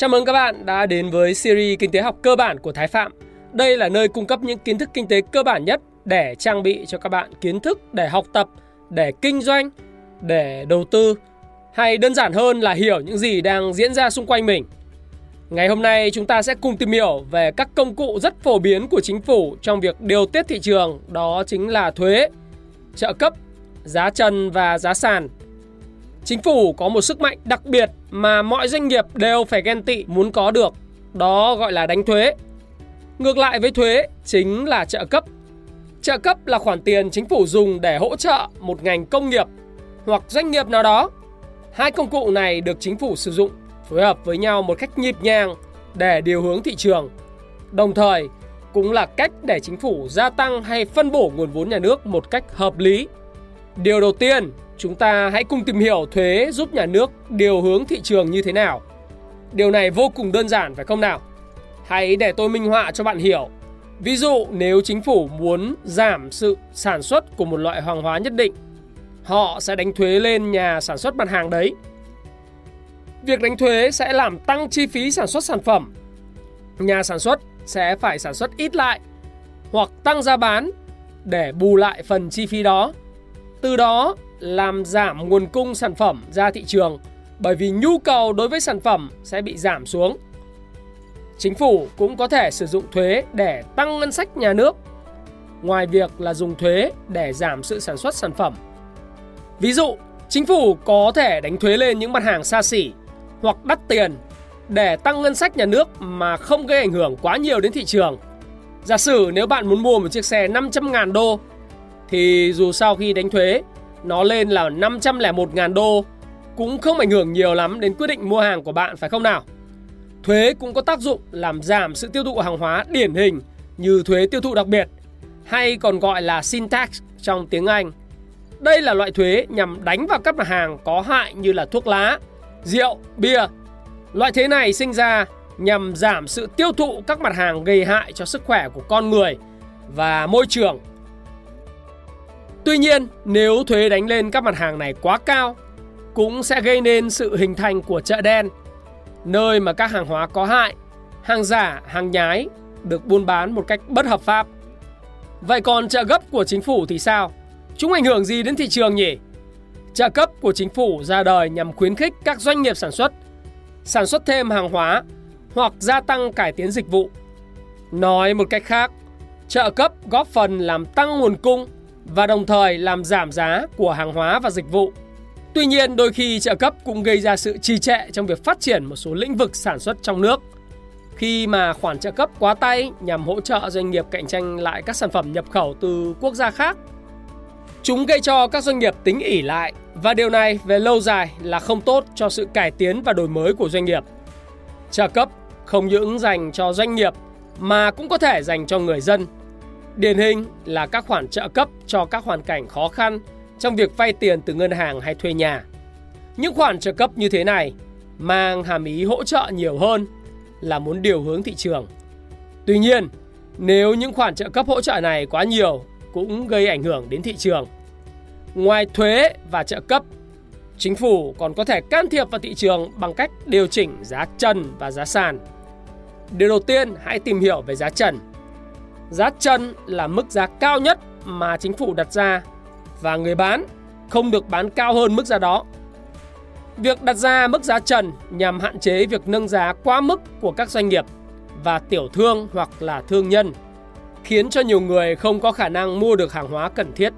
Chào mừng các bạn đã đến với series Kinh tế học cơ bản của Thái Phạm. Đây là nơi cung cấp những kiến thức kinh tế cơ bản nhất để trang bị cho các bạn kiến thức để học tập, để kinh doanh, để đầu tư hay đơn giản hơn là hiểu những gì đang diễn ra xung quanh mình. Ngày hôm nay chúng ta sẽ cùng tìm hiểu về các công cụ rất phổ biến của chính phủ trong việc điều tiết thị trường, đó chính là thuế, trợ cấp, giá trần và giá sàn. Chính phủ có một sức mạnh đặc biệt mà mọi doanh nghiệp đều phải ghen tị muốn có được, đó gọi là đánh thuế. Ngược lại với thuế chính là trợ cấp. Trợ cấp là khoản tiền chính phủ dùng để hỗ trợ một ngành công nghiệp hoặc doanh nghiệp nào đó. Hai công cụ này được chính phủ sử dụng phối hợp với nhau một cách nhịp nhàng để điều hướng thị trường. Đồng thời, cũng là cách để chính phủ gia tăng hay phân bổ nguồn vốn nhà nước một cách hợp lý. Điều đầu tiên, chúng ta hãy cùng tìm hiểu thuế giúp nhà nước điều hướng thị trường như thế nào. Điều này vô cùng đơn giản phải không nào? Hãy để tôi minh họa cho bạn hiểu. Ví dụ nếu chính phủ muốn giảm sự sản xuất của một loại hàng hóa nhất định, họ sẽ đánh thuế lên nhà sản xuất mặt hàng đấy. Việc đánh thuế sẽ làm tăng chi phí sản xuất sản phẩm. Nhà sản xuất sẽ phải sản xuất ít lại hoặc tăng giá bán để bù lại phần chi phí đó. Từ đó làm giảm nguồn cung sản phẩm ra thị trường bởi vì nhu cầu đối với sản phẩm sẽ bị giảm xuống. Chính phủ cũng có thể sử dụng thuế để tăng ngân sách nhà nước, ngoài việc là dùng thuế để giảm sự sản xuất sản phẩm. Ví dụ, chính phủ có thể đánh thuế lên những mặt hàng xa xỉ hoặc đắt tiền để tăng ngân sách nhà nước mà không gây ảnh hưởng quá nhiều đến thị trường. Giả sử nếu bạn muốn mua một chiếc xe 500.000 đô thì dù sau khi đánh thuế nó lên là 501.000 đô cũng không ảnh hưởng nhiều lắm đến quyết định mua hàng của bạn phải không nào? Thuế cũng có tác dụng làm giảm sự tiêu thụ hàng hóa điển hình như thuế tiêu thụ đặc biệt hay còn gọi là sin tax trong tiếng Anh. Đây là loại thuế nhằm đánh vào các mặt hàng có hại như là thuốc lá, rượu, bia. Loại thuế này sinh ra nhằm giảm sự tiêu thụ các mặt hàng gây hại cho sức khỏe của con người và môi trường Tuy nhiên, nếu thuế đánh lên các mặt hàng này quá cao, cũng sẽ gây nên sự hình thành của chợ đen, nơi mà các hàng hóa có hại, hàng giả, hàng nhái được buôn bán một cách bất hợp pháp. Vậy còn trợ gấp của chính phủ thì sao? Chúng ảnh hưởng gì đến thị trường nhỉ? Trợ cấp của chính phủ ra đời nhằm khuyến khích các doanh nghiệp sản xuất, sản xuất thêm hàng hóa hoặc gia tăng cải tiến dịch vụ. Nói một cách khác, trợ cấp góp phần làm tăng nguồn cung và đồng thời làm giảm giá của hàng hóa và dịch vụ. Tuy nhiên, đôi khi trợ cấp cũng gây ra sự trì trệ trong việc phát triển một số lĩnh vực sản xuất trong nước. Khi mà khoản trợ cấp quá tay nhằm hỗ trợ doanh nghiệp cạnh tranh lại các sản phẩm nhập khẩu từ quốc gia khác. Chúng gây cho các doanh nghiệp tính ỉ lại và điều này về lâu dài là không tốt cho sự cải tiến và đổi mới của doanh nghiệp. Trợ cấp không những dành cho doanh nghiệp mà cũng có thể dành cho người dân Điển hình là các khoản trợ cấp cho các hoàn cảnh khó khăn trong việc vay tiền từ ngân hàng hay thuê nhà. Những khoản trợ cấp như thế này mang hàm ý hỗ trợ nhiều hơn là muốn điều hướng thị trường. Tuy nhiên, nếu những khoản trợ cấp hỗ trợ này quá nhiều cũng gây ảnh hưởng đến thị trường. Ngoài thuế và trợ cấp, chính phủ còn có thể can thiệp vào thị trường bằng cách điều chỉnh giá trần và giá sàn. Điều đầu tiên, hãy tìm hiểu về giá trần. Giá trần là mức giá cao nhất mà chính phủ đặt ra và người bán không được bán cao hơn mức giá đó. Việc đặt ra mức giá trần nhằm hạn chế việc nâng giá quá mức của các doanh nghiệp và tiểu thương hoặc là thương nhân, khiến cho nhiều người không có khả năng mua được hàng hóa cần thiết,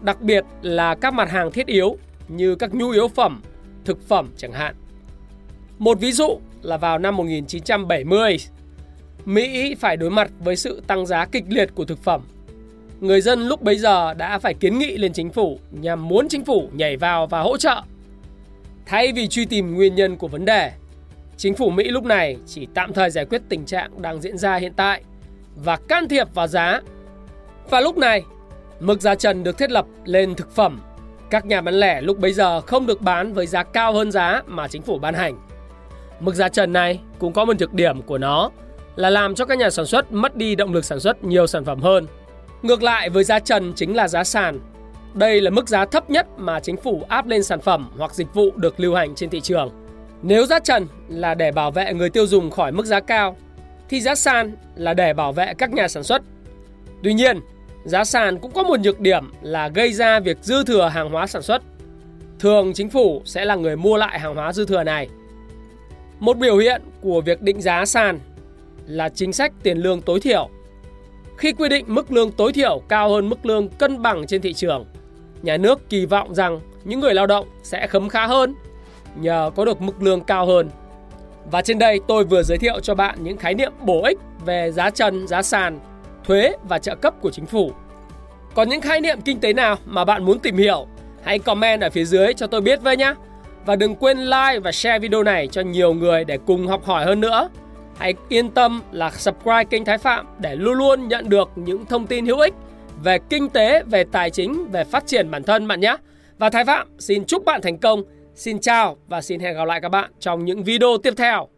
đặc biệt là các mặt hàng thiết yếu như các nhu yếu phẩm, thực phẩm chẳng hạn. Một ví dụ là vào năm 1970, Mỹ phải đối mặt với sự tăng giá kịch liệt của thực phẩm. Người dân lúc bấy giờ đã phải kiến nghị lên chính phủ nhằm muốn chính phủ nhảy vào và hỗ trợ. Thay vì truy tìm nguyên nhân của vấn đề, chính phủ Mỹ lúc này chỉ tạm thời giải quyết tình trạng đang diễn ra hiện tại và can thiệp vào giá. Và lúc này, mức giá trần được thiết lập lên thực phẩm. Các nhà bán lẻ lúc bấy giờ không được bán với giá cao hơn giá mà chính phủ ban hành. Mức giá trần này cũng có một nhược điểm của nó là làm cho các nhà sản xuất mất đi động lực sản xuất nhiều sản phẩm hơn. Ngược lại với giá trần chính là giá sàn. Đây là mức giá thấp nhất mà chính phủ áp lên sản phẩm hoặc dịch vụ được lưu hành trên thị trường. Nếu giá trần là để bảo vệ người tiêu dùng khỏi mức giá cao thì giá sàn là để bảo vệ các nhà sản xuất. Tuy nhiên, giá sàn cũng có một nhược điểm là gây ra việc dư thừa hàng hóa sản xuất. Thường chính phủ sẽ là người mua lại hàng hóa dư thừa này. Một biểu hiện của việc định giá sàn là chính sách tiền lương tối thiểu. Khi quy định mức lương tối thiểu cao hơn mức lương cân bằng trên thị trường, nhà nước kỳ vọng rằng những người lao động sẽ khấm khá hơn nhờ có được mức lương cao hơn. Và trên đây tôi vừa giới thiệu cho bạn những khái niệm bổ ích về giá trần, giá sàn, thuế và trợ cấp của chính phủ. Còn những khái niệm kinh tế nào mà bạn muốn tìm hiểu, hãy comment ở phía dưới cho tôi biết với nhé. Và đừng quên like và share video này cho nhiều người để cùng học hỏi hơn nữa. Hãy yên tâm là subscribe kênh Thái Phạm để luôn luôn nhận được những thông tin hữu ích về kinh tế, về tài chính, về phát triển bản thân bạn nhé. Và Thái Phạm xin chúc bạn thành công. Xin chào và xin hẹn gặp lại các bạn trong những video tiếp theo.